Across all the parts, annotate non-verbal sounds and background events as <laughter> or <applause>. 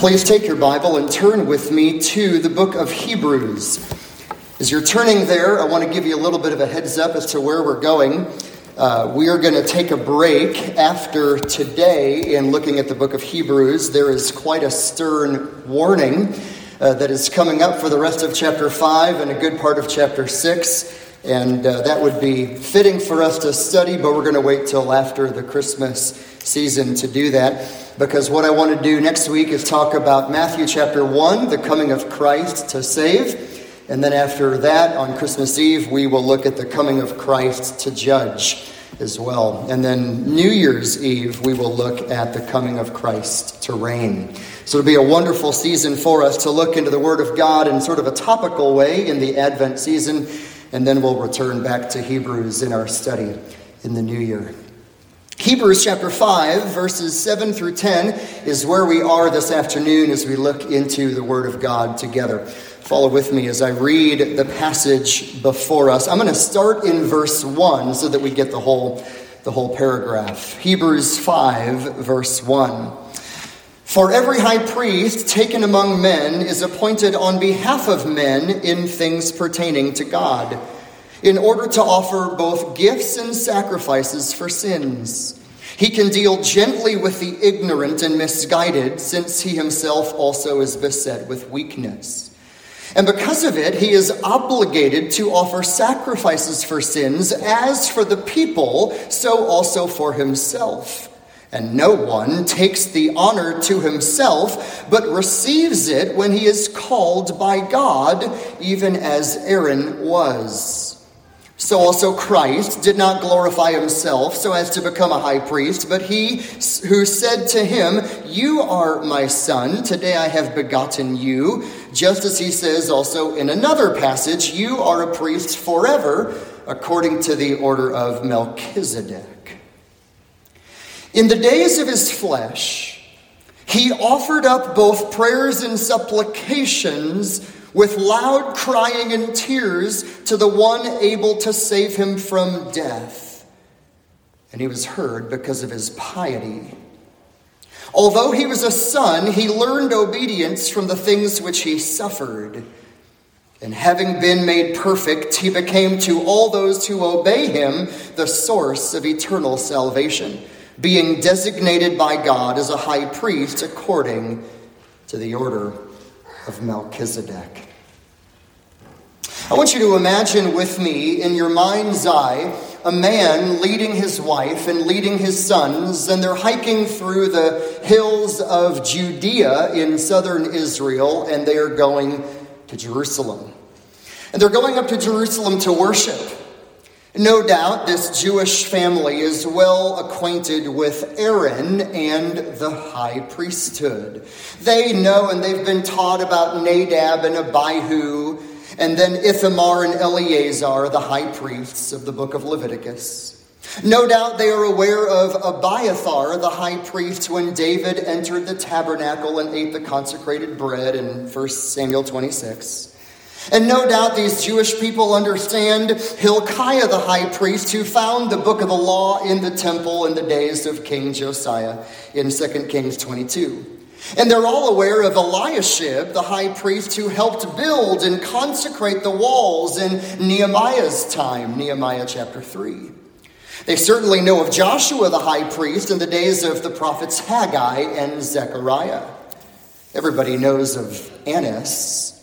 Please take your Bible and turn with me to the book of Hebrews. As you're turning there, I want to give you a little bit of a heads up as to where we're going. Uh, we are going to take a break after today in looking at the book of Hebrews. There is quite a stern warning uh, that is coming up for the rest of chapter 5 and a good part of chapter 6. And uh, that would be fitting for us to study, but we're going to wait till after the Christmas season to do that because what I want to do next week is talk about Matthew chapter 1, the coming of Christ to save. And then after that, on Christmas Eve, we will look at the coming of Christ to judge as well. And then New Year's Eve, we will look at the coming of Christ to reign. So it'll be a wonderful season for us to look into the Word of God in sort of a topical way in the Advent season. And then we'll return back to Hebrews in our study in the new year. Hebrews chapter 5, verses 7 through 10 is where we are this afternoon as we look into the Word of God together. Follow with me as I read the passage before us. I'm going to start in verse 1 so that we get the whole, the whole paragraph. Hebrews 5, verse 1. For every high priest taken among men is appointed on behalf of men in things pertaining to God in order to offer both gifts and sacrifices for sins. He can deal gently with the ignorant and misguided, since he himself also is beset with weakness. And because of it, he is obligated to offer sacrifices for sins, as for the people, so also for himself. And no one takes the honor to himself, but receives it when he is called by God, even as Aaron was. So also Christ did not glorify himself so as to become a high priest, but he who said to him, You are my son, today I have begotten you, just as he says also in another passage, You are a priest forever, according to the order of Melchizedek. In the days of his flesh, he offered up both prayers and supplications with loud crying and tears to the one able to save him from death. And he was heard because of his piety. Although he was a son, he learned obedience from the things which he suffered. And having been made perfect, he became to all those who obey him the source of eternal salvation, being designated by God as a high priest according to the order of Melchizedek. I want you to imagine with me in your mind's eye a man leading his wife and leading his sons, and they're hiking through the hills of Judea in southern Israel, and they are going to Jerusalem. And they're going up to Jerusalem to worship. No doubt this Jewish family is well acquainted with Aaron and the high priesthood. They know and they've been taught about Nadab and Abihu, and then Ithamar and Eleazar, the high priests of the book of Leviticus. No doubt they are aware of Abiathar, the high priest, when David entered the tabernacle and ate the consecrated bread in 1 Samuel 26. And no doubt these Jewish people understand Hilkiah the high priest who found the book of the law in the temple in the days of King Josiah in 2 Kings 22. And they're all aware of Eliashib, the high priest who helped build and consecrate the walls in Nehemiah's time, Nehemiah chapter 3. They certainly know of Joshua the high priest in the days of the prophets Haggai and Zechariah. Everybody knows of Annas,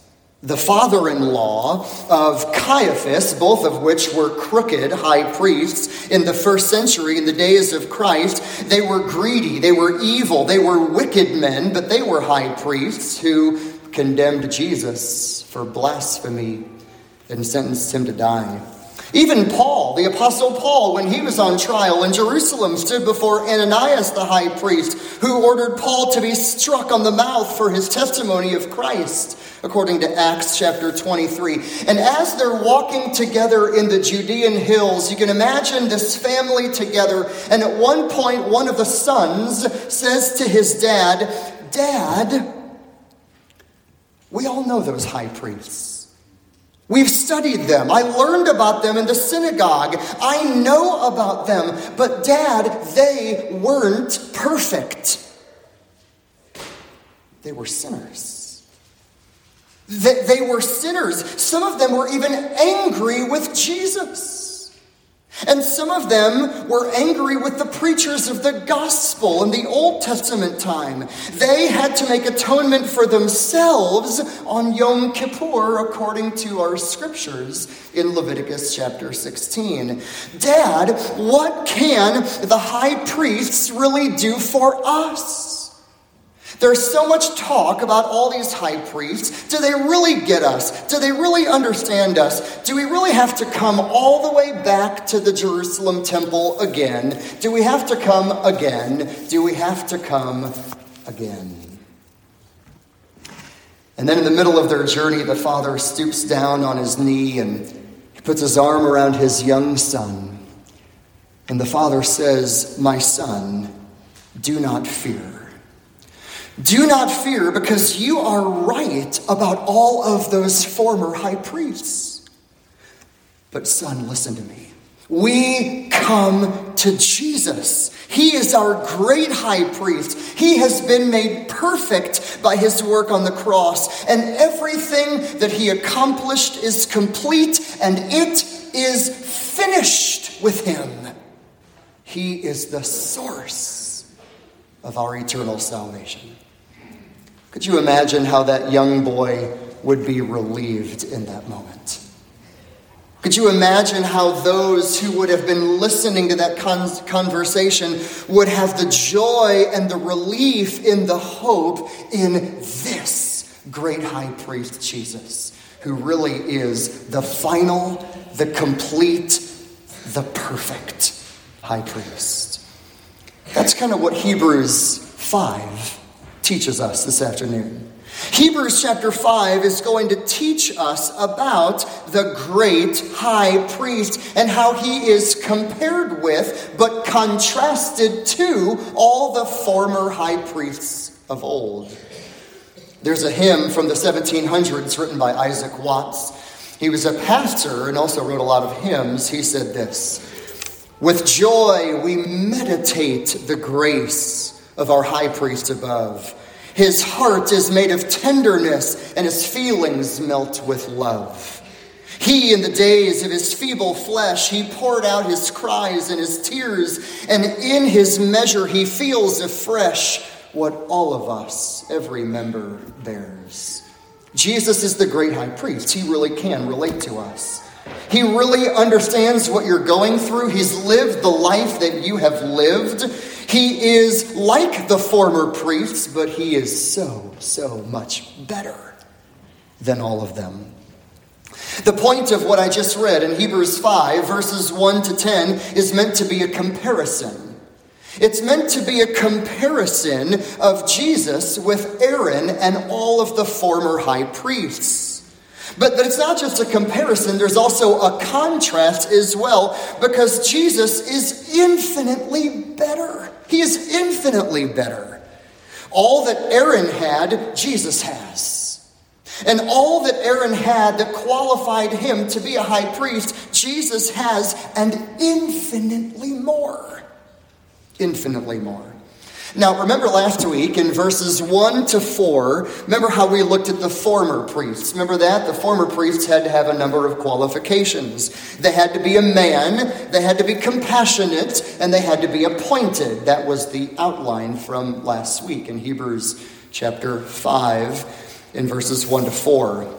the father in law of Caiaphas, both of which were crooked high priests in the first century, in the days of Christ. They were greedy, they were evil, they were wicked men, but they were high priests who condemned Jesus for blasphemy and sentenced him to die. Even Paul, the Apostle Paul, when he was on trial in Jerusalem, stood before Ananias the high priest, who ordered Paul to be struck on the mouth for his testimony of Christ, according to Acts chapter 23. And as they're walking together in the Judean hills, you can imagine this family together. And at one point, one of the sons says to his dad, Dad, we all know those high priests. We've studied them. I learned about them in the synagogue. I know about them. But, Dad, they weren't perfect. they were sinners. They, they were sinners. Some of them were even angry with Jesus. And some of them were angry with the preachers of the gospel in the Old Testament time. They had to make atonement for themselves on Yom Kippur, according to our scriptures in Leviticus chapter 16. Dad, what can the high priests really do for us? There's so much talk about all these high priests. Do they really get us? Do they really understand us? Do we really have to come all the way back to the Jerusalem temple again? Do we have to come again? Do we have to come again? And then in the middle of their journey, the father stoops down on his knee and he puts his arm around his young son. And the father says, My son, do not fear. Do not fear, because you are right about all of those former high priests. But, son, listen to me. We come to Jesus. He is our great high priest. He has been made perfect by his work on the cross, and everything that he accomplished is complete and it is finished with him. He is the source of our eternal salvation. Could you imagine how that young boy would be relieved in that moment? Could you imagine how those who would have been listening to that con- conversation would have the joy and the relief in the hope in this great high priest, Jesus, who really is the final, the complete, the perfect high priest? That's kind of what Hebrews 5 teaches us this afternoon. Hebrews chapter 5 is going to teach us about the great high priest and how he is compared with, but contrasted to, all the former high priests of old. There's a hymn from the 1700s written by Isaac Watts. He was a pastor and also wrote a lot of hymns. He said this With joy we meditate the grace of our high priest above. His heart is made of tenderness, and his feelings melt with love. He, in the days of his feeble flesh, he poured out his cries and his tears, and in his measure he feels afresh what all of us, every member, bears. Jesus is the great high priest. He really can relate to us. He really understands what you're going through. He's lived the life that you have lived. He is like the former priests, but he is so, so much better than all of them. The point of what I just read in Hebrews 5, verses 1 to 10, is meant to be a comparison. It's meant to be a comparison of Jesus with Aaron and all of the former high priests. But, but it's not just a comparison, there's also a contrast as well, because Jesus is infinitely better. He is infinitely better. All that Aaron had, Jesus has. And all that Aaron had that qualified him to be a high priest, Jesus has, and infinitely more. Infinitely more. Now, remember last week in verses 1 to 4, remember how we looked at the former priests? Remember that? The former priests had to have a number of qualifications. They had to be a man, they had to be compassionate, and they had to be appointed. That was the outline from last week in Hebrews chapter 5, in verses 1 to 4.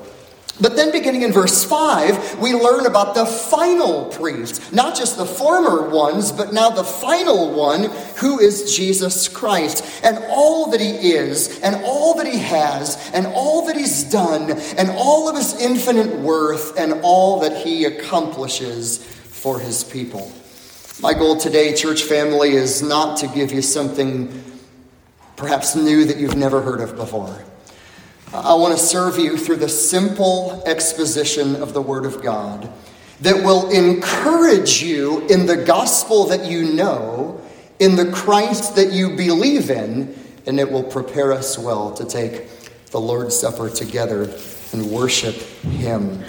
But then, beginning in verse 5, we learn about the final priest. Not just the former ones, but now the final one, who is Jesus Christ. And all that he is, and all that he has, and all that he's done, and all of his infinite worth, and all that he accomplishes for his people. My goal today, church family, is not to give you something perhaps new that you've never heard of before. I want to serve you through the simple exposition of the Word of God that will encourage you in the gospel that you know, in the Christ that you believe in, and it will prepare us well to take the Lord's Supper together and worship Him.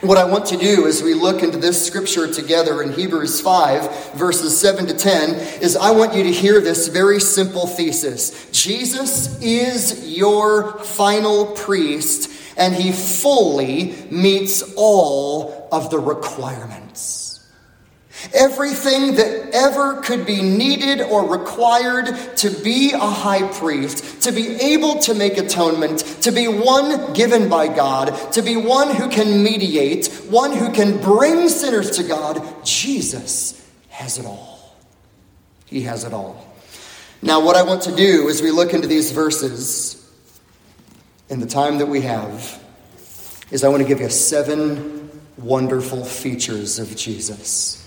What I want to do as we look into this scripture together in Hebrews 5, verses 7 to 10, is I want you to hear this very simple thesis Jesus is your final priest, and he fully meets all of the requirements. Everything that ever could be needed or required to be a high priest, to be able to make atonement, to be one given by God, to be one who can mediate, one who can bring sinners to God, Jesus has it all. He has it all. Now, what I want to do as we look into these verses in the time that we have is I want to give you seven wonderful features of Jesus.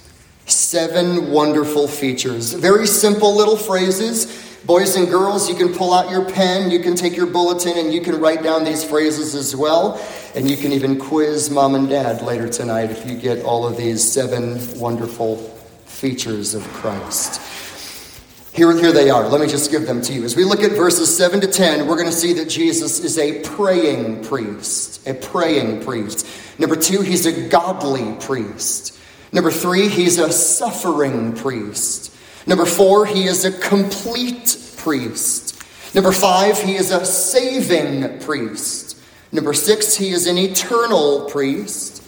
Seven wonderful features. Very simple little phrases. Boys and girls, you can pull out your pen, you can take your bulletin, and you can write down these phrases as well. And you can even quiz mom and dad later tonight if you get all of these seven wonderful features of Christ. Here, here they are. Let me just give them to you. As we look at verses 7 to 10, we're going to see that Jesus is a praying priest. A praying priest. Number two, he's a godly priest. Number three, he's a suffering priest. Number four, he is a complete priest. Number five, he is a saving priest. Number six, he is an eternal priest.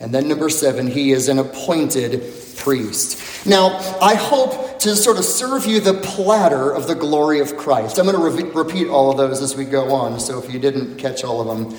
And then number seven, he is an appointed priest. Now, I hope to sort of serve you the platter of the glory of Christ. I'm going to re- repeat all of those as we go on, so if you didn't catch all of them,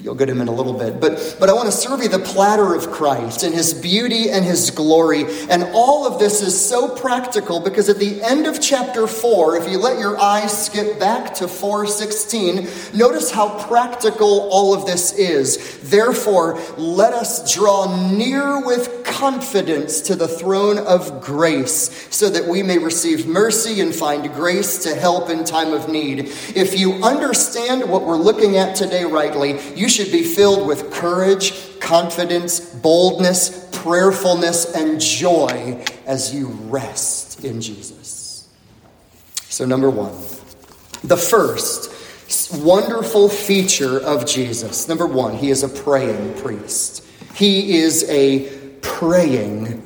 You'll get him in a little bit. But, but I want to serve you the platter of Christ and his beauty and his glory. And all of this is so practical because at the end of chapter 4, if you let your eyes skip back to 416, notice how practical all of this is. Therefore, let us draw near with confidence to the throne of grace so that we may receive mercy and find grace to help in time of need. If you understand what we're looking at today rightly, you you should be filled with courage, confidence, boldness, prayerfulness, and joy as you rest in Jesus. So, number one, the first wonderful feature of Jesus. Number one, he is a praying priest. He is a praying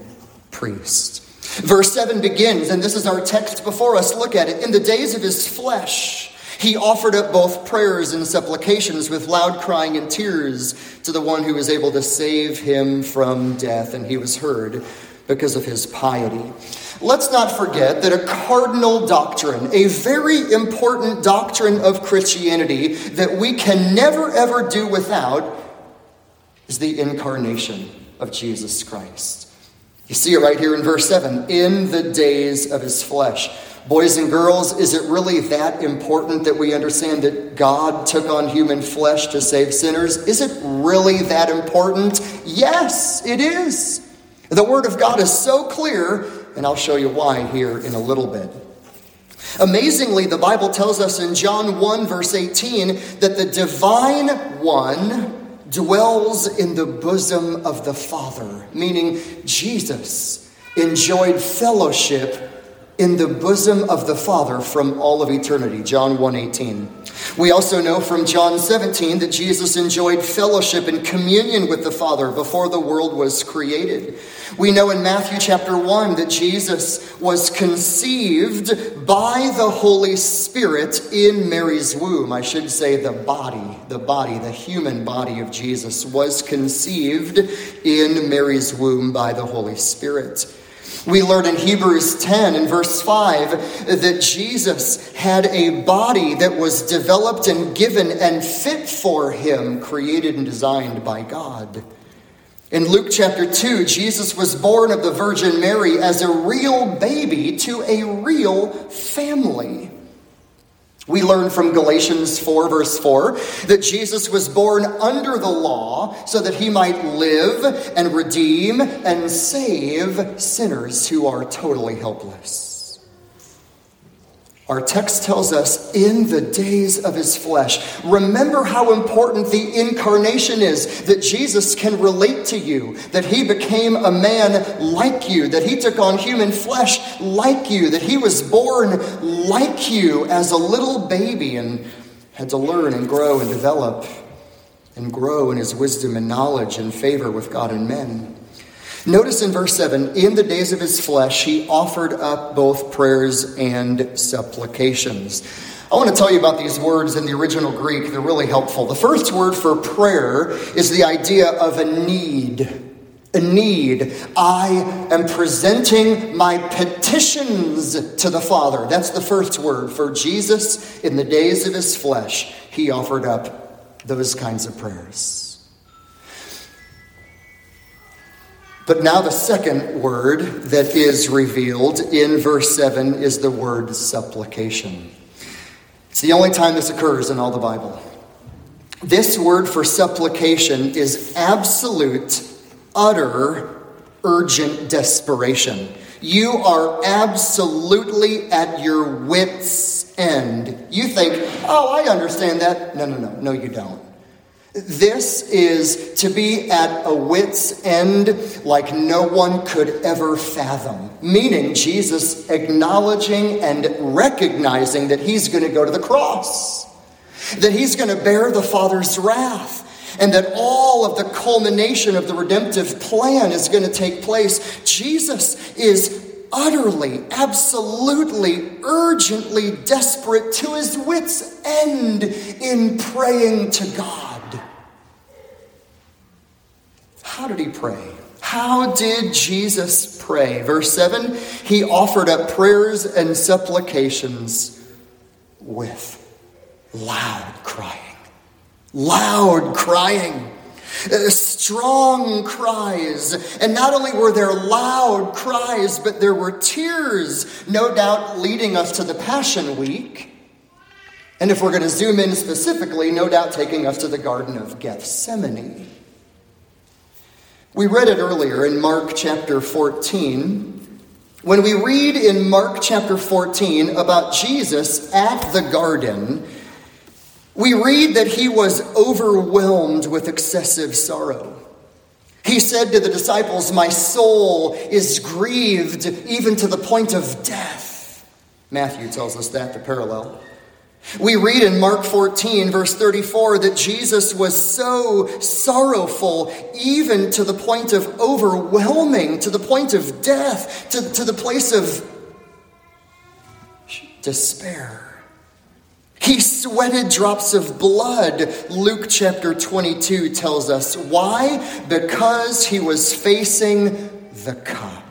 priest. Verse 7 begins, and this is our text before us. Look at it. In the days of his flesh, he offered up both prayers and supplications with loud crying and tears to the one who was able to save him from death, and he was heard because of his piety. Let's not forget that a cardinal doctrine, a very important doctrine of Christianity that we can never ever do without, is the incarnation of Jesus Christ. You see it right here in verse 7 in the days of his flesh. Boys and girls, is it really that important that we understand that God took on human flesh to save sinners? Is it really that important? Yes, it is. The Word of God is so clear, and I'll show you why here in a little bit. Amazingly, the Bible tells us in John 1, verse 18, that the divine one dwells in the bosom of the Father, meaning Jesus enjoyed fellowship in the bosom of the Father from all of eternity. John 1:18. We also know from John 17 that Jesus enjoyed fellowship and communion with the Father before the world was created. We know in Matthew chapter 1 that Jesus was conceived by the Holy Spirit in Mary's womb. I should say the body, the body, the human body of Jesus was conceived in Mary's womb by the Holy Spirit. We learn in Hebrews 10 and verse 5 that Jesus had a body that was developed and given and fit for him, created and designed by God. In Luke chapter 2, Jesus was born of the Virgin Mary as a real baby to a real family. We learn from Galatians 4, verse 4, that Jesus was born under the law so that he might live and redeem and save sinners who are totally helpless. Our text tells us in the days of his flesh. Remember how important the incarnation is that Jesus can relate to you, that he became a man like you, that he took on human flesh like you, that he was born like you as a little baby and had to learn and grow and develop. and grow in his wisdom and knowledge and favor with God and men. Notice in verse 7 in the days of his flesh, he offered up both prayers and supplications. I want to tell you about these words in the original Greek. They're really helpful. The first word for prayer is the idea of a need. A need. I am presenting my petitions to the Father. That's the first word. For Jesus, in the days of his flesh, he offered up those kinds of prayers. But now, the second word that is revealed in verse 7 is the word supplication. It's the only time this occurs in all the Bible. This word for supplication is absolute, utter, urgent desperation. You are absolutely at your wits' end. You think, oh, I understand that. No, no, no. No, you don't. This is to be at a wit's end like no one could ever fathom. Meaning, Jesus acknowledging and recognizing that he's going to go to the cross, that he's going to bear the Father's wrath, and that all of the culmination of the redemptive plan is going to take place. Jesus is utterly, absolutely, urgently desperate to his wits' end in praying to God. How did he pray? How did Jesus pray? Verse 7 He offered up prayers and supplications with loud crying. Loud crying. Uh, strong cries. And not only were there loud cries, but there were tears, no doubt leading us to the Passion Week. And if we're going to zoom in specifically, no doubt taking us to the Garden of Gethsemane. We read it earlier in Mark chapter 14. When we read in Mark chapter 14 about Jesus at the garden, we read that he was overwhelmed with excessive sorrow. He said to the disciples, My soul is grieved even to the point of death. Matthew tells us that, the parallel. We read in Mark 14, verse 34, that Jesus was so sorrowful, even to the point of overwhelming, to the point of death, to, to the place of despair. He sweated drops of blood, Luke chapter 22 tells us. Why? Because he was facing the cup.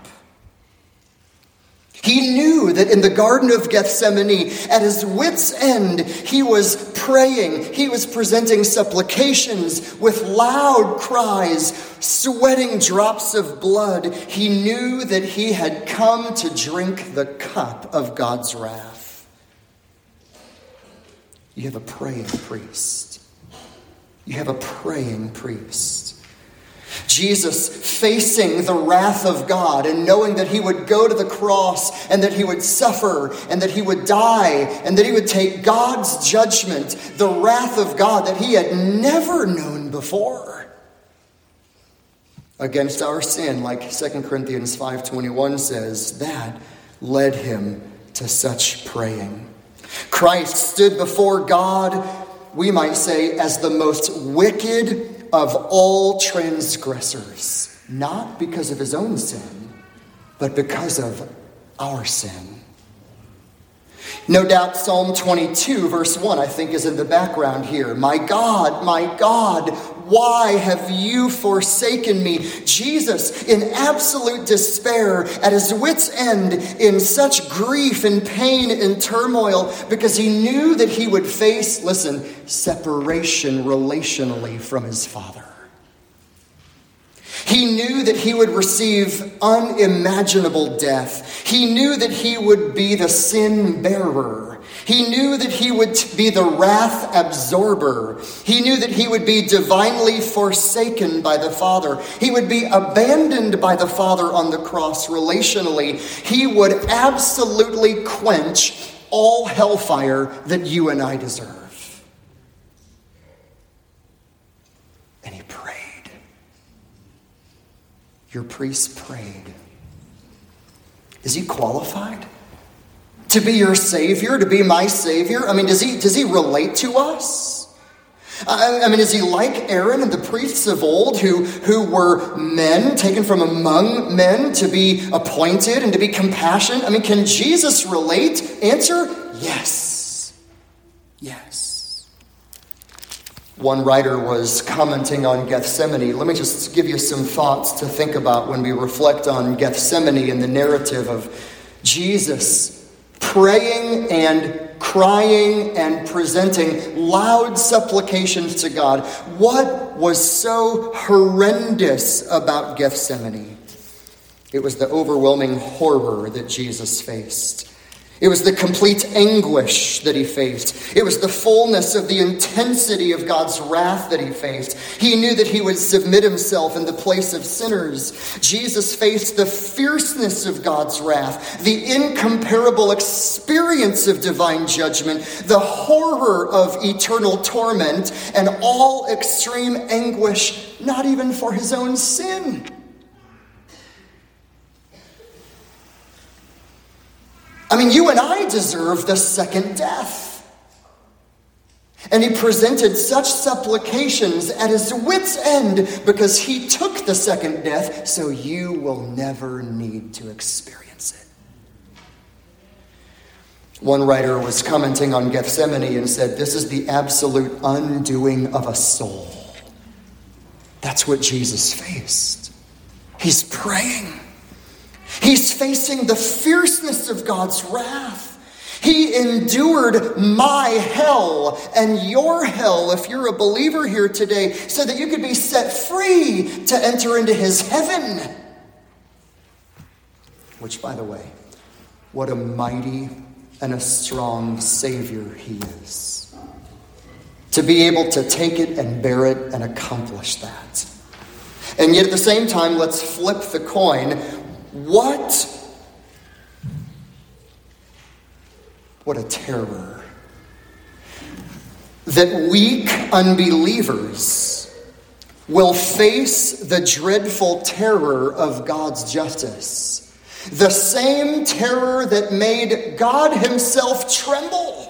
He knew that in the Garden of Gethsemane, at his wits' end, he was praying. He was presenting supplications with loud cries, sweating drops of blood. He knew that he had come to drink the cup of God's wrath. You have a praying priest. You have a praying priest. Jesus facing the wrath of God and knowing that he would go to the cross and that he would suffer and that he would die and that he would take God's judgment, the wrath of God that he had never known before against our sin like 2 Corinthians 5:21 says that led him to such praying. Christ stood before God, we might say as the most wicked of all transgressors, not because of his own sin, but because of our sin. No doubt Psalm 22, verse 1, I think, is in the background here. My God, my God, why have you forsaken me? Jesus, in absolute despair, at his wits' end, in such grief and pain and turmoil, because he knew that he would face, listen, separation relationally from his Father. He knew that he would receive unimaginable death. He knew that he would be the sin bearer. He knew that he would be the wrath absorber. He knew that he would be divinely forsaken by the Father. He would be abandoned by the Father on the cross relationally. He would absolutely quench all hellfire that you and I deserve. And he prayed. Your priest prayed. Is he qualified to be your Savior, to be my Savior? I mean, does he, does he relate to us? I, mean, is he like Aaron and the priests of old who, who were men taken from among men to be appointed and to be compassionate? I mean, can Jesus relate? Answer yes. Yes. One writer was commenting on Gethsemane. Let me just give you some thoughts to think about when we reflect on Gethsemane and the narrative of Jesus praying and crying and presenting loud supplications to God. What was so horrendous about Gethsemane? It was the overwhelming horror that Jesus faced. It was the complete anguish that he faced. It was the fullness of the intensity of God's wrath that he faced. He knew that he would submit himself in the place of sinners. Jesus faced the fierceness of God's wrath, the incomparable experience of divine judgment, the horror of eternal torment, and all extreme anguish, not even for his own sin. I mean, you and I deserve the second death. And he presented such supplications at his wits' end because he took the second death, so you will never need to experience it. One writer was commenting on Gethsemane and said, This is the absolute undoing of a soul. That's what Jesus faced. He's praying. He's facing the fierceness of God's wrath. He endured my hell and your hell, if you're a believer here today, so that you could be set free to enter into his heaven. Which, by the way, what a mighty and a strong Savior he is. To be able to take it and bear it and accomplish that. And yet at the same time, let's flip the coin. What? What a terror. That weak unbelievers will face the dreadful terror of God's justice. The same terror that made God Himself tremble.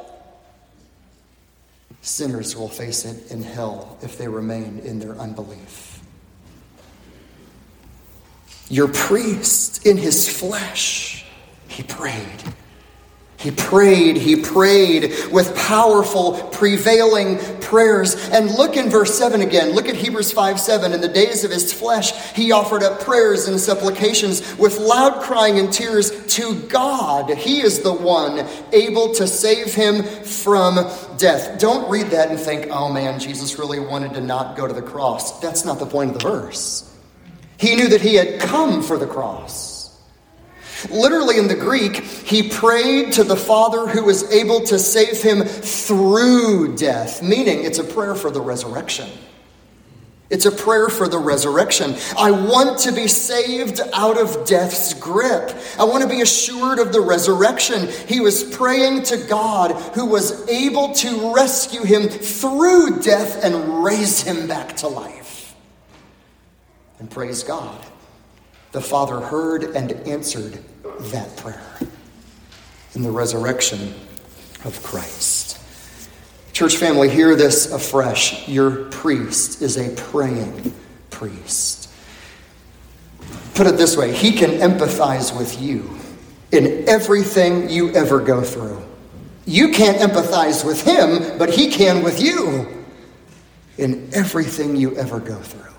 Sinners will face it in hell if they remain in their unbelief. Your priest in his flesh, he prayed. He prayed, he prayed with powerful, prevailing prayers. And look in verse 7 again. Look at Hebrews 5 7. In the days of his flesh, he offered up prayers and supplications with loud crying and tears to God. He is the one able to save him from death. Don't read that and think, oh man, Jesus really wanted to not go to the cross. That's not the point of the verse. He knew that he had come for the cross. Literally in the Greek, he prayed to the Father who was able to save him through death, meaning it's a prayer for the resurrection. It's a prayer for the resurrection. I want to be saved out of death's grip. I want to be assured of the resurrection. He was praying to God who was able to rescue him through death and raise him back to life. And praise God, the Father heard and answered that prayer in the resurrection of Christ. Church family, hear this afresh. Your priest is a praying priest. Put it this way He can empathize with you in everything you ever go through. You can't empathize with Him, but He can with you in everything you ever go through.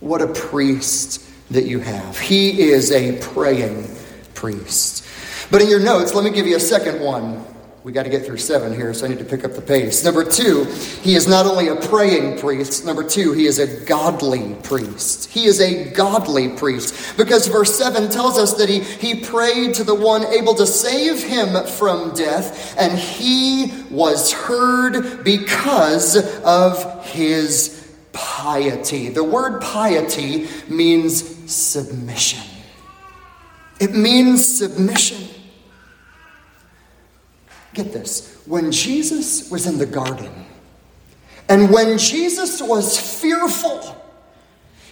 What a priest that you have. He is a praying priest. But in your notes, let me give you a second one. We got to get through seven here, so I need to pick up the pace. Number two, he is not only a praying priest, number two, he is a godly priest. He is a godly priest. Because verse 7 tells us that he, he prayed to the one able to save him from death, and he was heard because of his piety. The word piety means submission. It means submission. Get this. When Jesus was in the garden, and when Jesus was fearful,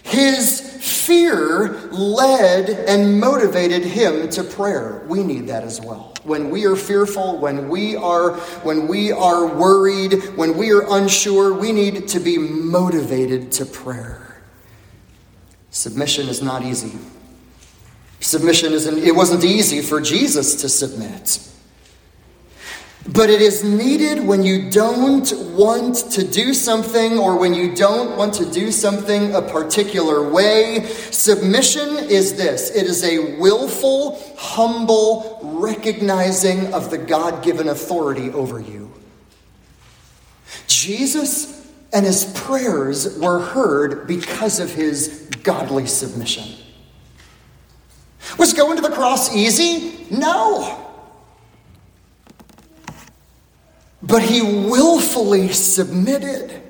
his Fear led and motivated him to prayer. We need that as well. When we are fearful, when we are when we are worried, when we are unsure, we need to be motivated to prayer. Submission is not easy. Submission isn't it wasn't easy for Jesus to submit. But it is needed when you don't want to do something or when you don't want to do something a particular way. Submission is this it is a willful, humble recognizing of the God given authority over you. Jesus and his prayers were heard because of his godly submission. Was going to the cross easy? No. But he willfully submitted.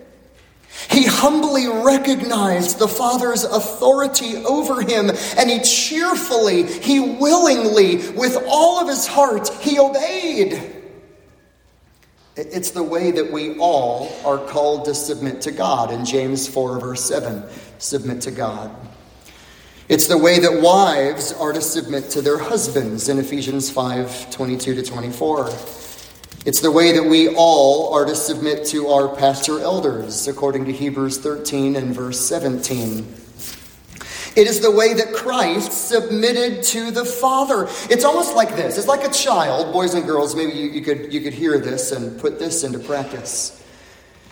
He humbly recognized the Father's authority over him, and he cheerfully, he willingly, with all of his heart, he obeyed. It's the way that we all are called to submit to God in James 4, verse 7. Submit to God. It's the way that wives are to submit to their husbands in Ephesians 5 22 to 24. It's the way that we all are to submit to our pastor elders, according to Hebrews 13 and verse 17. It is the way that Christ submitted to the Father. It's almost like this. It's like a child, boys and girls, maybe you, you, could, you could hear this and put this into practice.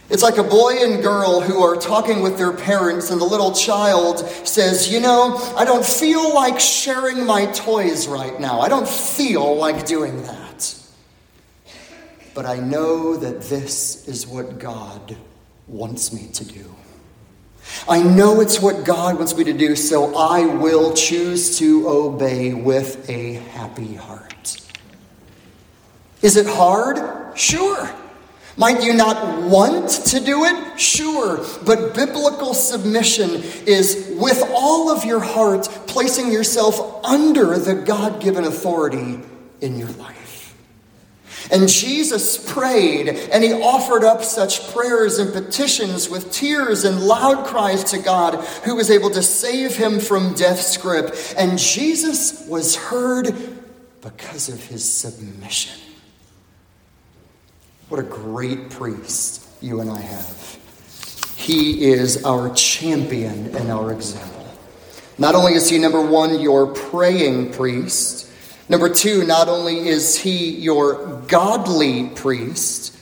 It's like a boy and girl who are talking with their parents, and the little child says, You know, I don't feel like sharing my toys right now. I don't feel like doing that but I know that this is what God wants me to do. I know it's what God wants me to do, so I will choose to obey with a happy heart. Is it hard? Sure. Might you not want to do it? Sure. But biblical submission is with all of your heart placing yourself under the God given authority in your life. And Jesus prayed, and he offered up such prayers and petitions with tears and loud cries to God, who was able to save him from death's grip. And Jesus was heard because of his submission. What a great priest you and I have. He is our champion and our example. Not only is he, number one, your praying priest, Number two, not only is he your godly priest,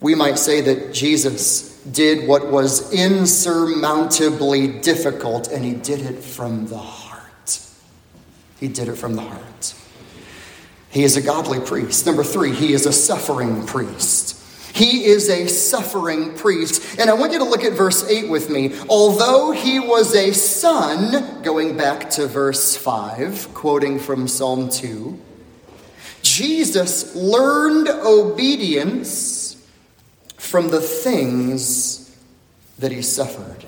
we might say that Jesus did what was insurmountably difficult, and he did it from the heart. He did it from the heart. He is a godly priest. Number three, he is a suffering priest. He is a suffering priest. And I want you to look at verse 8 with me. Although he was a son, going back to verse 5, quoting from Psalm 2, Jesus learned obedience from the things that he suffered.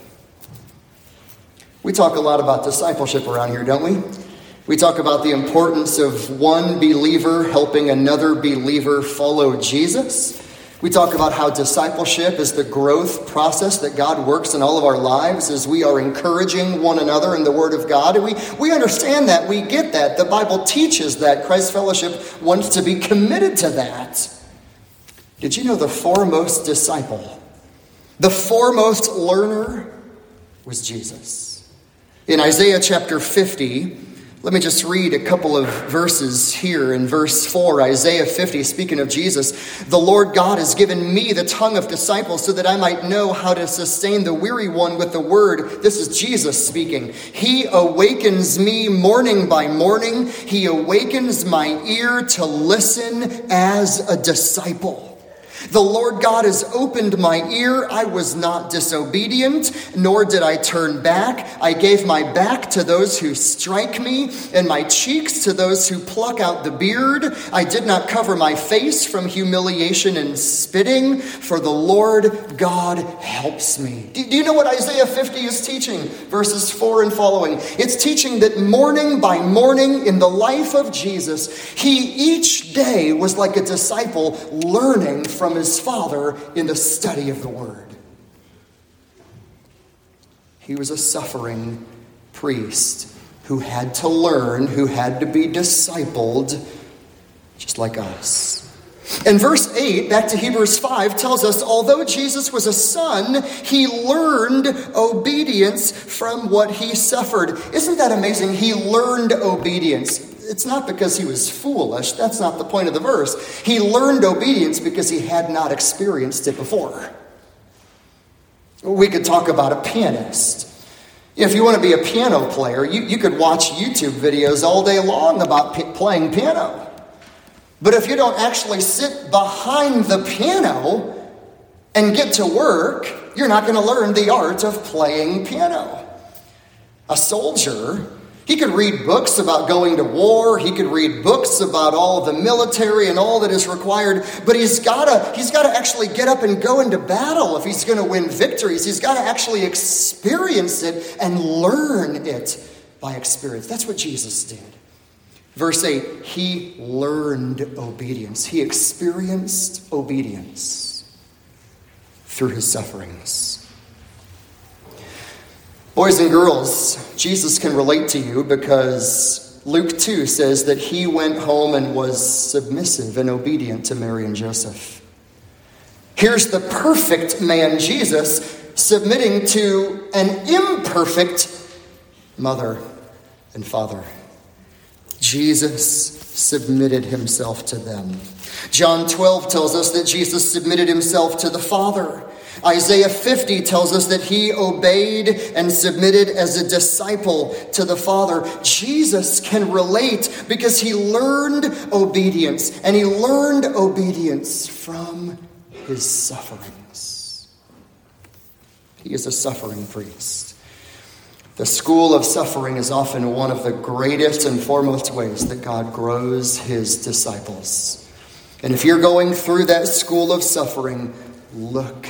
We talk a lot about discipleship around here, don't we? We talk about the importance of one believer helping another believer follow Jesus. We talk about how discipleship is the growth process that God works in all of our lives as we are encouraging one another in the Word of God. And we, we understand that. We get that. The Bible teaches that. Christ Fellowship wants to be committed to that. Did you know the foremost disciple, the foremost learner was Jesus? In Isaiah chapter 50, let me just read a couple of verses here in verse 4, Isaiah 50, speaking of Jesus. The Lord God has given me the tongue of disciples so that I might know how to sustain the weary one with the word. This is Jesus speaking. He awakens me morning by morning, He awakens my ear to listen as a disciple. The Lord God has opened my ear. I was not disobedient, nor did I turn back. I gave my back to those who strike me, and my cheeks to those who pluck out the beard. I did not cover my face from humiliation and spitting, for the Lord God helps me. Do you know what Isaiah 50 is teaching? Verses 4 and following. It's teaching that morning by morning in the life of Jesus, he each day was like a disciple learning from from his father in the study of the word. He was a suffering priest who had to learn, who had to be discipled, just like us. And verse 8, back to Hebrews 5, tells us although Jesus was a son, he learned obedience from what he suffered. Isn't that amazing? He learned obedience. It's not because he was foolish, that's not the point of the verse. He learned obedience because he had not experienced it before. We could talk about a pianist. If you want to be a piano player, you, you could watch YouTube videos all day long about p- playing piano. But if you don't actually sit behind the piano and get to work, you're not going to learn the art of playing piano. A soldier, he could read books about going to war, he could read books about all the military and all that is required, but he's got to he's got to actually get up and go into battle if he's going to win victories. He's got to actually experience it and learn it by experience. That's what Jesus did. Verse 8, he learned obedience. He experienced obedience through his sufferings. Boys and girls, Jesus can relate to you because Luke 2 says that he went home and was submissive and obedient to Mary and Joseph. Here's the perfect man, Jesus, submitting to an imperfect mother and father. Jesus submitted himself to them. John 12 tells us that Jesus submitted himself to the Father. Isaiah 50 tells us that he obeyed and submitted as a disciple to the Father. Jesus can relate because he learned obedience, and he learned obedience from his sufferings. He is a suffering priest. The school of suffering is often one of the greatest and foremost ways that God grows his disciples. And if you're going through that school of suffering, look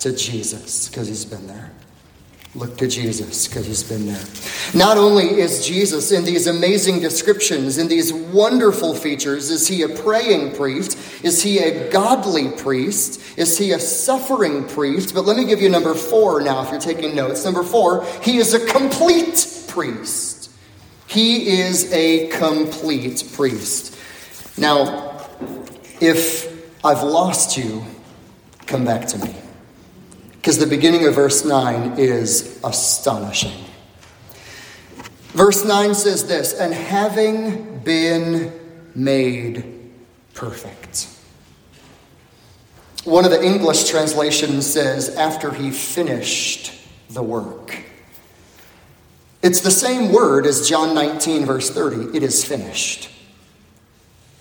to Jesus because he's been there. Look to Jesus because he's been there. Not only is Jesus in these amazing descriptions, in these wonderful features, is he a praying priest? Is he a godly priest? Is he a suffering priest? But let me give you number four now if you're taking notes. Number four, he is a complete priest. He is a complete priest. Now, if I've lost you, come back to me. Because the beginning of verse 9 is astonishing. Verse 9 says this, and having been made perfect. One of the English translations says, after he finished the work. It's the same word as John 19, verse 30. It is finished.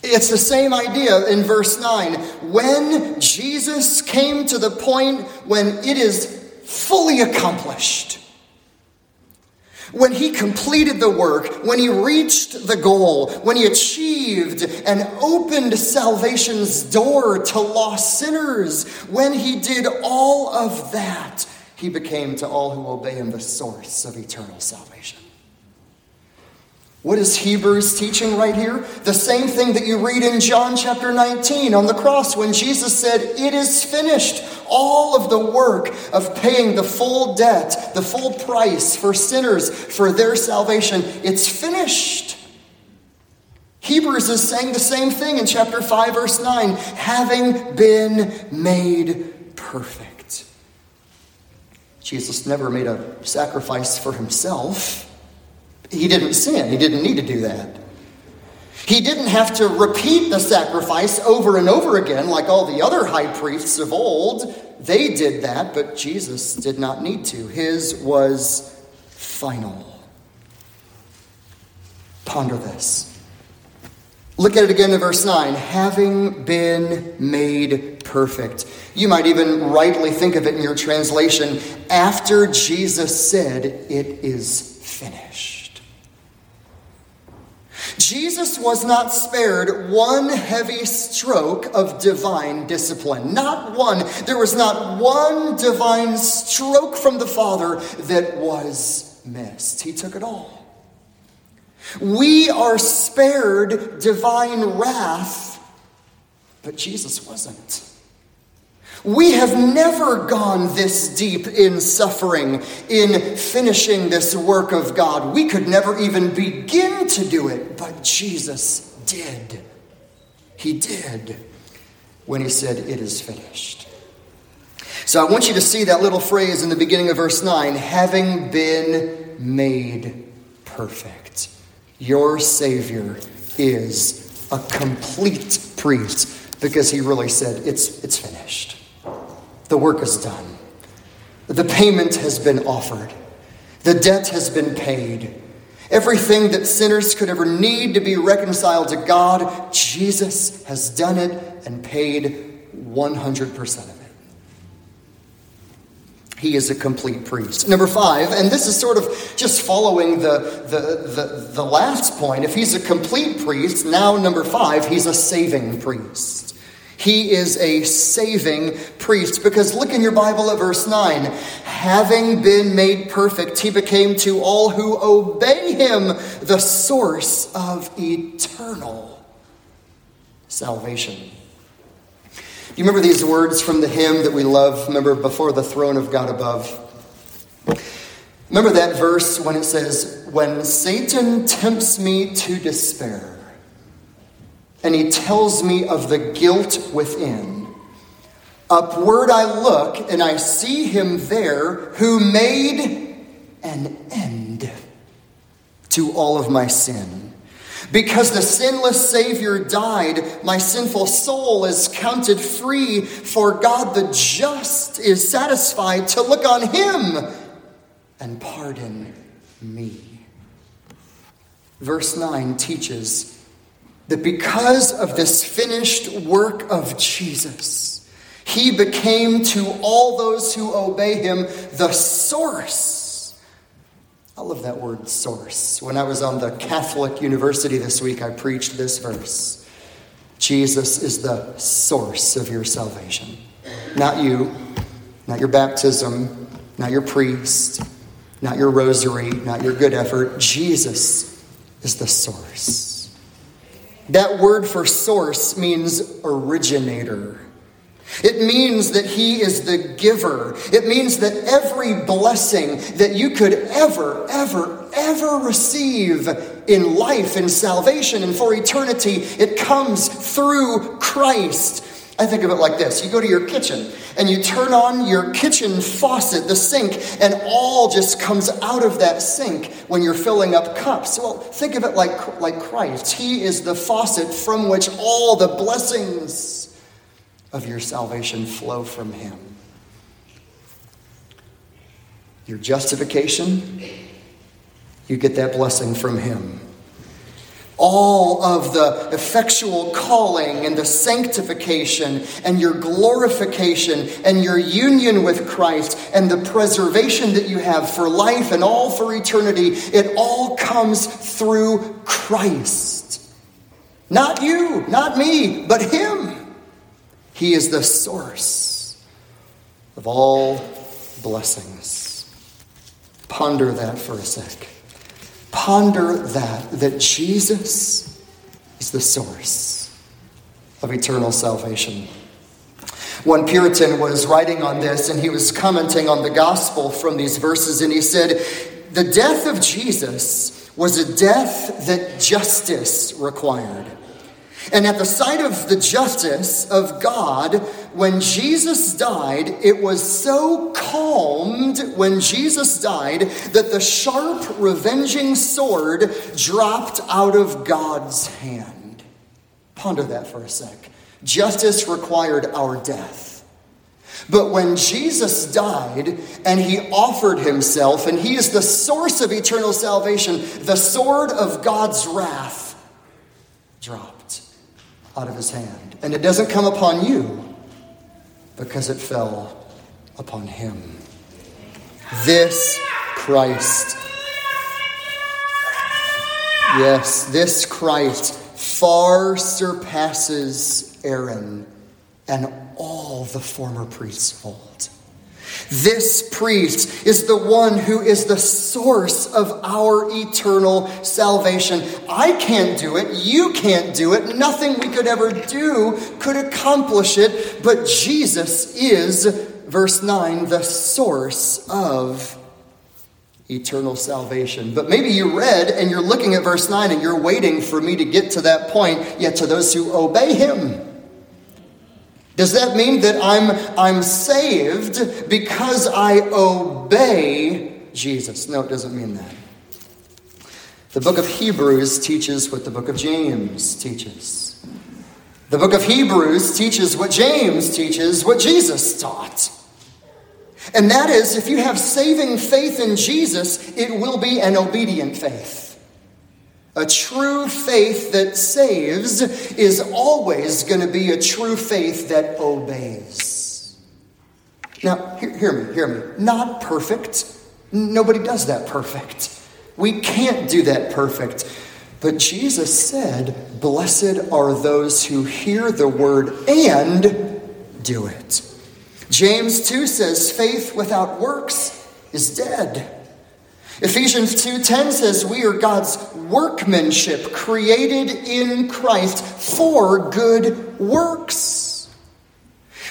It's the same idea in verse 9. When Jesus came to the point when it is fully accomplished, when he completed the work, when he reached the goal, when he achieved and opened salvation's door to lost sinners, when he did all of that, he became to all who obey him the source of eternal salvation. What is Hebrews teaching right here? The same thing that you read in John chapter 19 on the cross when Jesus said, It is finished. All of the work of paying the full debt, the full price for sinners for their salvation, it's finished. Hebrews is saying the same thing in chapter 5, verse 9, having been made perfect. Jesus never made a sacrifice for himself. He didn't sin, he didn't need to do that. He didn't have to repeat the sacrifice over and over again like all the other high priests of old. They did that, but Jesus did not need to. His was final. Ponder this. Look at it again in verse 9. Having been made perfect. You might even rightly think of it in your translation after Jesus said, It is finished. Jesus was not spared one heavy stroke of divine discipline. Not one. There was not one divine stroke from the Father that was missed. He took it all. We are spared divine wrath, but Jesus wasn't. We have never gone this deep in suffering, in finishing this work of God. We could never even begin to do it, but Jesus did. He did when he said, It is finished. So I want you to see that little phrase in the beginning of verse 9 having been made perfect. Your Savior is a complete priest because he really said, It's, it's finished. The work is done. The payment has been offered. The debt has been paid. Everything that sinners could ever need to be reconciled to God, Jesus has done it and paid 100% of it. He is a complete priest. Number five, and this is sort of just following the, the, the, the last point. If he's a complete priest, now number five, he's a saving priest. He is a saving priest. Because look in your Bible at verse 9. Having been made perfect, he became to all who obey him the source of eternal salvation. Do you remember these words from the hymn that we love? Remember, before the throne of God above. Remember that verse when it says, When Satan tempts me to despair and he tells me of the guilt within. Upward I look, and I see him there who made an end to all of my sin. Because the sinless Savior died, my sinful soul is counted free, for God the just is satisfied to look on him and pardon me. Verse 9 teaches that because of this finished work of Jesus, he became to all those who obey him the source. I love that word source. When I was on the Catholic University this week, I preached this verse Jesus is the source of your salvation. Not you, not your baptism, not your priest, not your rosary, not your good effort. Jesus is the source. That word for source means originator. It means that He is the giver. It means that every blessing that you could ever, ever, ever receive in life, in salvation, and for eternity, it comes through Christ. I think of it like this you go to your kitchen and you turn on your kitchen faucet, the sink, and all just comes out of that sink when you're filling up cups. Well, think of it like, like Christ. He is the faucet from which all the blessings of your salvation flow from Him. Your justification, you get that blessing from Him all of the effectual calling and the sanctification and your glorification and your union with Christ and the preservation that you have for life and all for eternity, it all comes through Christ. Not you, not me, but Him. He is the source of all blessings. Ponder that for a sec. Ponder that, that Jesus is the source of eternal salvation. One Puritan was writing on this and he was commenting on the gospel from these verses, and he said, The death of Jesus was a death that justice required. And at the sight of the justice of God, when Jesus died, it was so calmed when Jesus died that the sharp, revenging sword dropped out of God's hand. Ponder that for a sec. Justice required our death. But when Jesus died and he offered himself, and he is the source of eternal salvation, the sword of God's wrath dropped out of his hand. And it doesn't come upon you because it fell upon him. This Christ. Yes, this Christ far surpasses Aaron and all the former priests' fold. This priest is the one who is the source of our eternal salvation. I can't do it. You can't do it. Nothing we could ever do could accomplish it. But Jesus is, verse 9, the source of eternal salvation. But maybe you read and you're looking at verse 9 and you're waiting for me to get to that point, yet to those who obey him. Does that mean that I'm, I'm saved because I obey Jesus? No, it doesn't mean that. The book of Hebrews teaches what the book of James teaches. The book of Hebrews teaches what James teaches, what Jesus taught. And that is, if you have saving faith in Jesus, it will be an obedient faith. A true faith that saves is always going to be a true faith that obeys. Now, hear, hear, me, hear me. Not perfect. Nobody does that perfect. We can't do that perfect. But Jesus said, Blessed are those who hear the word and do it. James 2 says, Faith without works is dead. Ephesians 2:10 says we are God's workmanship created in Christ for good works.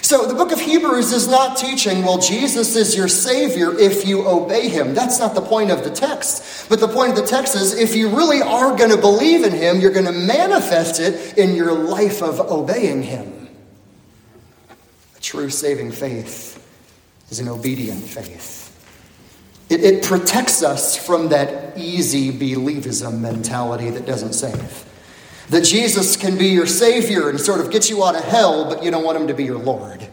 So the book of Hebrews is not teaching, well, Jesus is your Savior if you obey Him. That's not the point of the text. But the point of the text is if you really are going to believe in Him, you're going to manifest it in your life of obeying Him. A true saving faith is an obedient faith. It, it protects us from that easy believism mentality that doesn't save. That Jesus can be your Savior and sort of get you out of hell, but you don't want Him to be your Lord.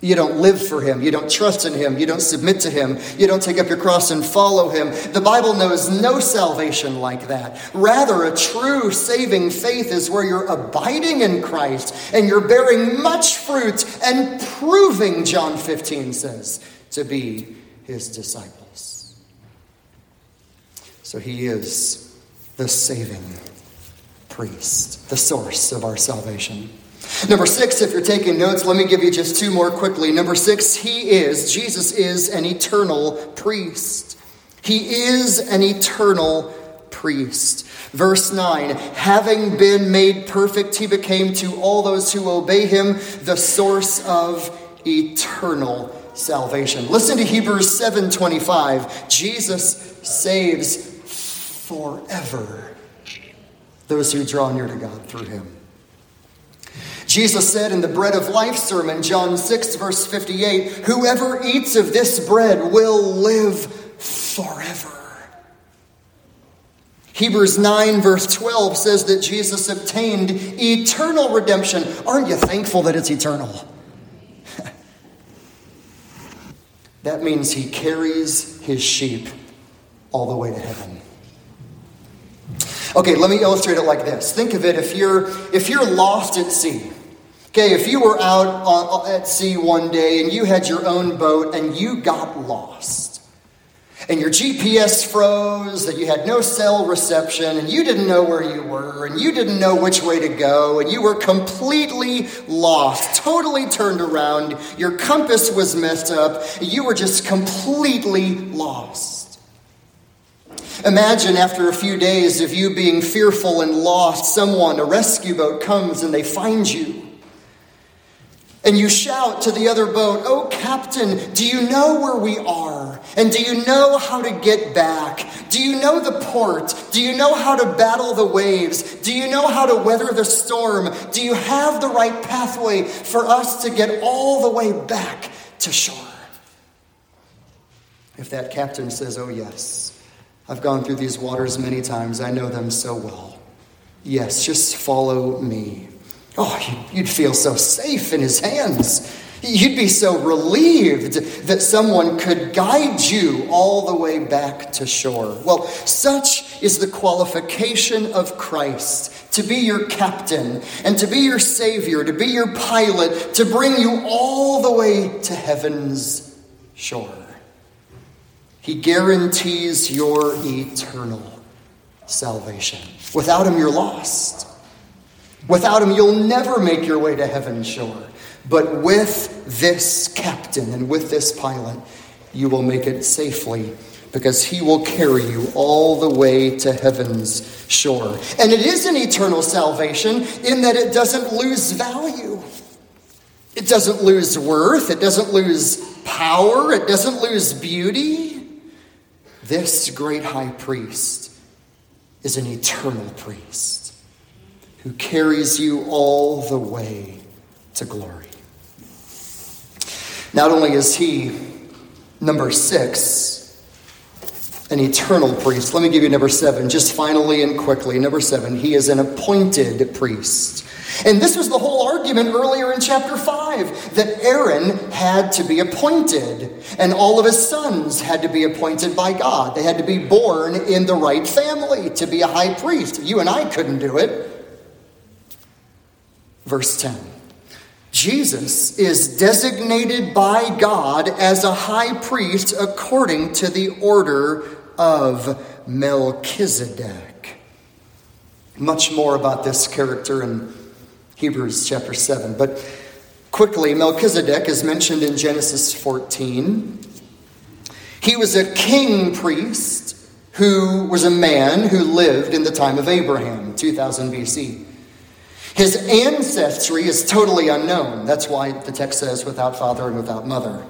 You don't live for Him. You don't trust in Him. You don't submit to Him. You don't take up your cross and follow Him. The Bible knows no salvation like that. Rather, a true saving faith is where you're abiding in Christ and you're bearing much fruit and proving, John 15 says, to be His disciple. So he is the saving priest, the source of our salvation. Number six, if you're taking notes, let me give you just two more quickly. Number six, he is, Jesus is an eternal priest. He is an eternal priest. Verse 9, having been made perfect, he became to all those who obey him the source of eternal salvation. Listen to Hebrews 7:25. Jesus saves forever those who draw near to God through him. Jesus said in the Bread of Life sermon, John 6, verse 58, Whoever eats of this bread will live forever. Hebrews 9, verse 12 says that Jesus obtained eternal redemption. Aren't you thankful that it's eternal? <laughs> that means he carries his sheep all the way to heaven. Okay, let me illustrate it like this. Think of it if you're if you're lost at sea. Okay, if you were out on, at sea one day and you had your own boat and you got lost. And your GPS froze, that you had no cell reception, and you didn't know where you were, and you didn't know which way to go, and you were completely lost, totally turned around. Your compass was messed up. You were just completely lost. Imagine after a few days of you being fearful and lost, someone, a rescue boat, comes and they find you. And you shout to the other boat, Oh, Captain, do you know where we are? And do you know how to get back? Do you know the port? Do you know how to battle the waves? Do you know how to weather the storm? Do you have the right pathway for us to get all the way back to shore? If that captain says, Oh, yes, I've gone through these waters many times. I know them so well. Yes, just follow me. Oh, you'd feel so safe in his hands. You'd be so relieved that someone could guide you all the way back to shore. Well, such is the qualification of Christ to be your captain and to be your savior, to be your pilot, to bring you all the way to heaven's shore. He guarantees your eternal salvation. Without Him, you're lost. Without Him, you'll never make your way to heaven's shore. But with this captain and with this pilot, you will make it safely because he will carry you all the way to heaven's shore. And it is an eternal salvation in that it doesn't lose value. It doesn't lose worth, it doesn't lose power, it doesn't lose beauty. This great high priest is an eternal priest who carries you all the way to glory. Not only is he number six, an eternal priest. Let me give you number seven, just finally and quickly. Number seven, he is an appointed priest. And this was the whole argument earlier in chapter 5 that Aaron had to be appointed, and all of his sons had to be appointed by God. They had to be born in the right family to be a high priest. You and I couldn't do it. Verse 10 Jesus is designated by God as a high priest according to the order of Melchizedek. Much more about this character in Hebrews chapter 7. But quickly, Melchizedek is mentioned in Genesis 14. He was a king priest who was a man who lived in the time of Abraham, 2000 BC. His ancestry is totally unknown. That's why the text says without father and without mother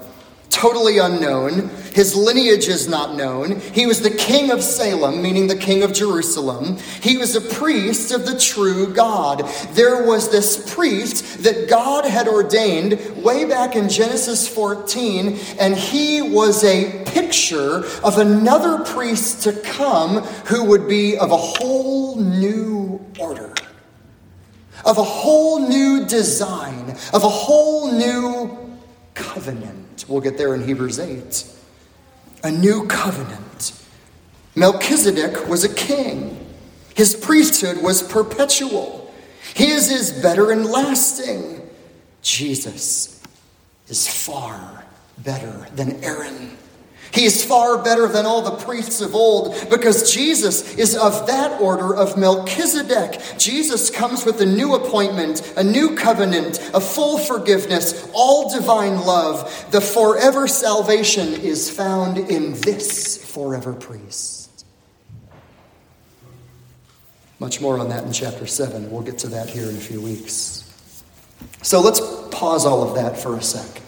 totally unknown. His lineage is not known. He was the king of Salem, meaning the king of Jerusalem. He was a priest of the true God. There was this priest that God had ordained way back in Genesis 14, and he was a picture of another priest to come who would be of a whole new order. Of a whole new design, of a whole new covenant. We'll get there in Hebrews 8. A new covenant. Melchizedek was a king, his priesthood was perpetual. His is better and lasting. Jesus is far better than Aaron. He is far better than all the priests of old because Jesus is of that order of Melchizedek. Jesus comes with a new appointment, a new covenant, a full forgiveness, all divine love. The forever salvation is found in this forever priest. Much more on that in chapter 7. We'll get to that here in a few weeks. So let's pause all of that for a sec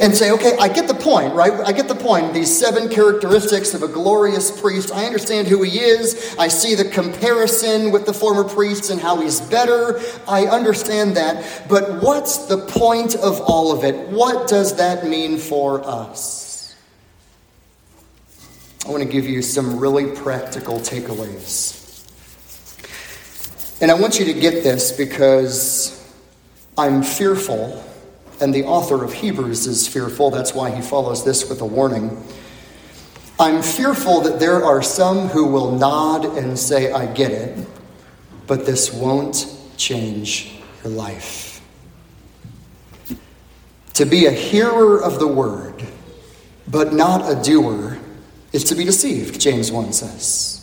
and say, okay, I get the point, right? I get the point. These seven characteristics of a glorious priest. I understand who he is. I see the comparison with the former priests and how he's better. I understand that. But what's the point of all of it? What does that mean for us? I want to give you some really practical takeaways. And I want you to get this because I'm fearful and the author of Hebrews is fearful. That's why he follows this with a warning. I'm fearful that there are some who will nod and say, I get it, but this won't change your life. To be a hearer of the word, but not a doer, is to be deceived, James 1 says.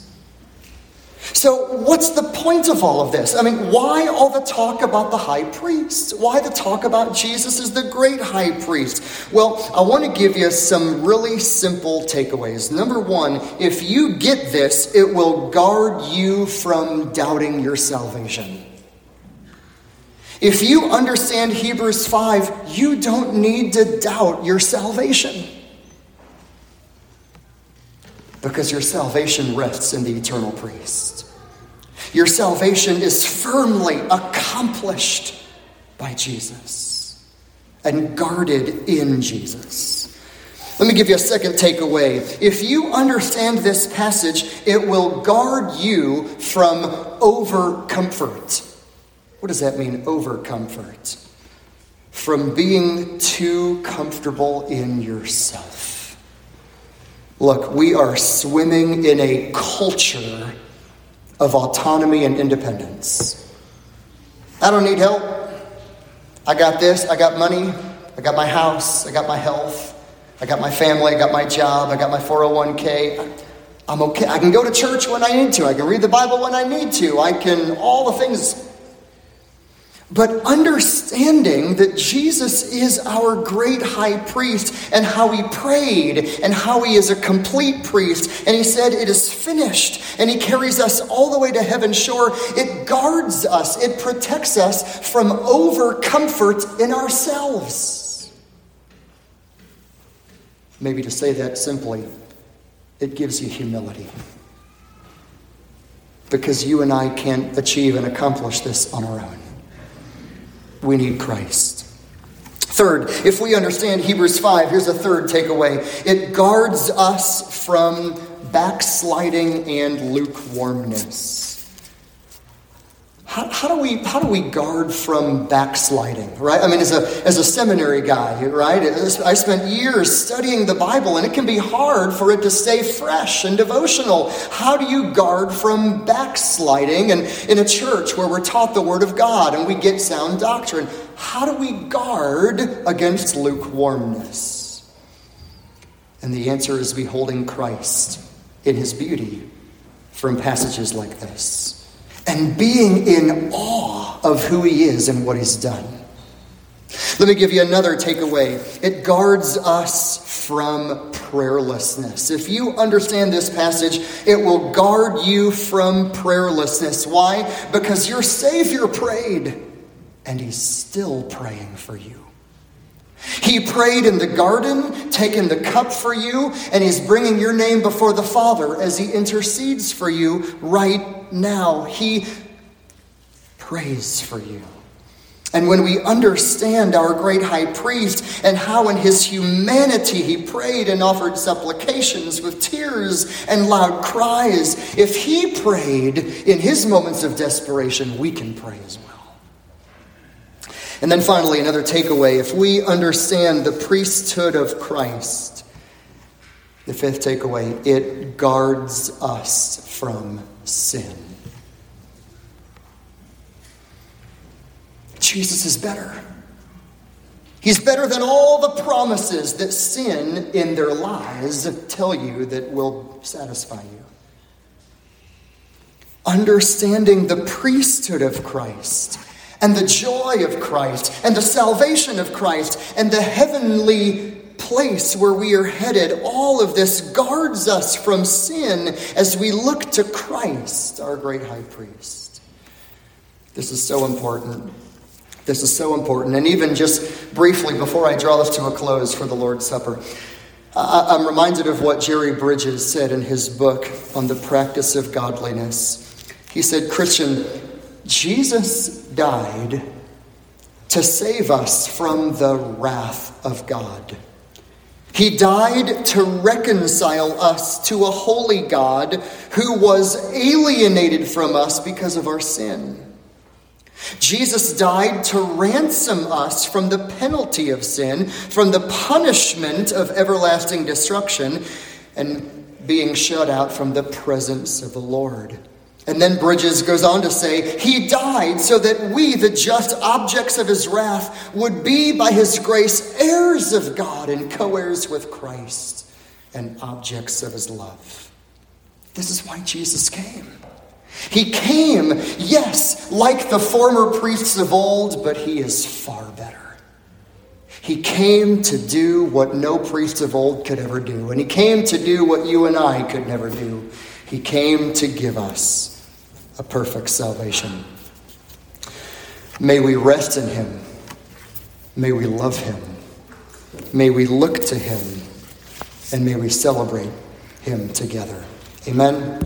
So, what's the point of all of this? I mean, why all the talk about the high priest? Why the talk about Jesus as the great high priest? Well, I want to give you some really simple takeaways. Number one, if you get this, it will guard you from doubting your salvation. If you understand Hebrews 5, you don't need to doubt your salvation. Because your salvation rests in the eternal priest. Your salvation is firmly accomplished by Jesus and guarded in Jesus. Let me give you a second takeaway. If you understand this passage, it will guard you from over comfort. What does that mean, over comfort? From being too comfortable in yourself. Look, we are swimming in a culture of autonomy and independence. I don't need help. I got this, I got money, I got my house, I got my health, I got my family, I got my job, I got my 401k. I'm okay. I can go to church when I need to. I can read the Bible when I need to. I can, all the things. But understanding that Jesus is our great high priest and how he prayed and how he is a complete priest. And he said, It is finished. And he carries us all the way to heaven's shore. It guards us, it protects us from over comfort in ourselves. Maybe to say that simply, it gives you humility. Because you and I can't achieve and accomplish this on our own we need Christ. Third, if we understand Hebrews 5, here's a third takeaway it guards us from backsliding and lukewarmness. How, how, do we, how do we guard from backsliding, right? I mean, as a, as a seminary guy, right? I spent years studying the Bible, and it can be hard for it to stay fresh and devotional. How do you guard from backsliding? And in a church where we're taught the Word of God and we get sound doctrine, how do we guard against lukewarmness? And the answer is beholding Christ in His beauty from passages like this and being in awe of who he is and what he's done. Let me give you another takeaway. It guards us from prayerlessness. If you understand this passage, it will guard you from prayerlessness. Why? Because your Savior prayed, and He's still praying for you. He prayed in the garden, taking the cup for you, and He's bringing your name before the Father as He intercedes for you right now. He prays for you. And when we understand our great high priest and how in his humanity he prayed and offered supplications with tears and loud cries, if he prayed in his moments of desperation, we can pray as well. And then finally, another takeaway if we understand the priesthood of Christ, the fifth takeaway, it guards us from sin. Jesus is better. He's better than all the promises that sin in their lies tell you that will satisfy you. Understanding the priesthood of Christ and the joy of Christ and the salvation of Christ and the heavenly place where we are headed, all of this guards us from sin as we look to Christ, our great high priest. This is so important. This is so important. And even just briefly, before I draw this to a close for the Lord's Supper, I'm reminded of what Jerry Bridges said in his book on the practice of godliness. He said, Christian, Jesus died to save us from the wrath of God. He died to reconcile us to a holy God who was alienated from us because of our sin. Jesus died to ransom us from the penalty of sin, from the punishment of everlasting destruction, and being shut out from the presence of the Lord. And then Bridges goes on to say, He died so that we, the just objects of His wrath, would be by His grace heirs of God and co heirs with Christ and objects of His love. This is why Jesus came. He came, yes, like the former priests of old, but He is far better. He came to do what no priest of old could ever do, and He came to do what you and I could never do. He came to give us a perfect salvation. May we rest in Him. May we love Him. May we look to Him. And may we celebrate Him together. Amen.